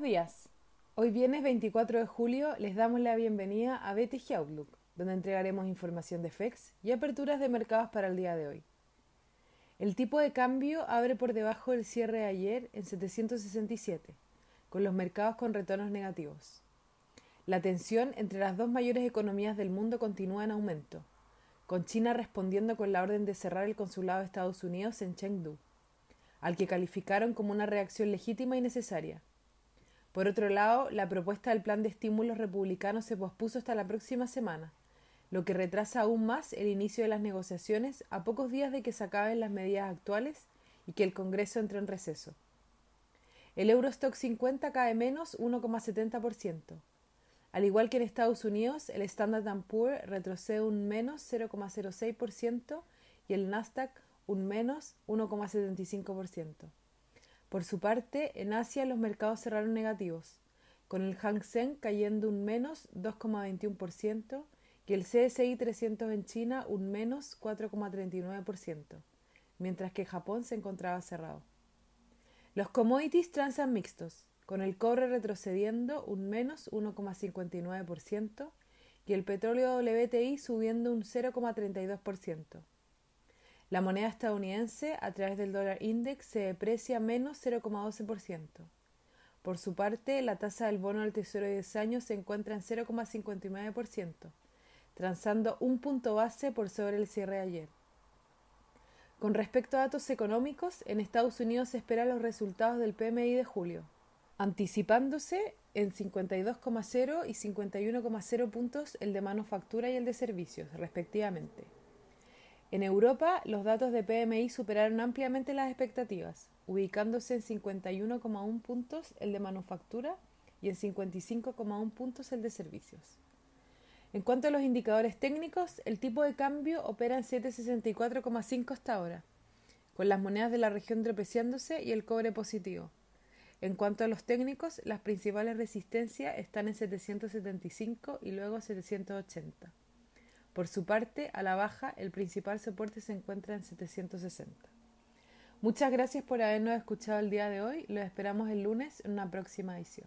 Buenos días. Hoy viernes 24 de julio les damos la bienvenida a BTG Outlook, donde entregaremos información de FEX y aperturas de mercados para el día de hoy. El tipo de cambio abre por debajo del cierre de ayer en 767, con los mercados con retornos negativos. La tensión entre las dos mayores economías del mundo continúa en aumento, con China respondiendo con la orden de cerrar el consulado de Estados Unidos en Chengdu, al que calificaron como una reacción legítima y necesaria. Por otro lado, la propuesta del plan de estímulos republicano se pospuso hasta la próxima semana, lo que retrasa aún más el inicio de las negociaciones a pocos días de que se acaben las medidas actuales y que el Congreso entre en receso. El Eurostock 50 cae menos 1,70%. Al igual que en Estados Unidos, el Standard Poor's retrocede un menos 0,06% y el Nasdaq un menos 1,75%. Por su parte, en Asia los mercados cerraron negativos, con el Hang Seng cayendo un menos 2,21% y el CSI 300 en China un menos 4,39%, mientras que Japón se encontraba cerrado. Los commodities transan mixtos, con el cobre retrocediendo un menos 1,59% y el petróleo WTI subiendo un 0,32%. La moneda estadounidense a través del dólar index se deprecia menos 0,12%. Por su parte, la tasa del bono del Tesoro de 10 años se encuentra en 0,59%, transando un punto base por sobre el cierre de ayer. Con respecto a datos económicos, en Estados Unidos se esperan los resultados del PMI de julio, anticipándose en 52,0 y 51,0 puntos el de manufactura y el de servicios, respectivamente. En Europa, los datos de PMI superaron ampliamente las expectativas, ubicándose en 51,1 puntos el de manufactura y en 55,1 puntos el de servicios. En cuanto a los indicadores técnicos, el tipo de cambio opera en 764,5 hasta ahora, con las monedas de la región tropeciándose y el cobre positivo. En cuanto a los técnicos, las principales resistencias están en 775 y luego 780. Por su parte, a la baja, el principal soporte se encuentra en 760. Muchas gracias por habernos escuchado el día de hoy. Los esperamos el lunes en una próxima edición.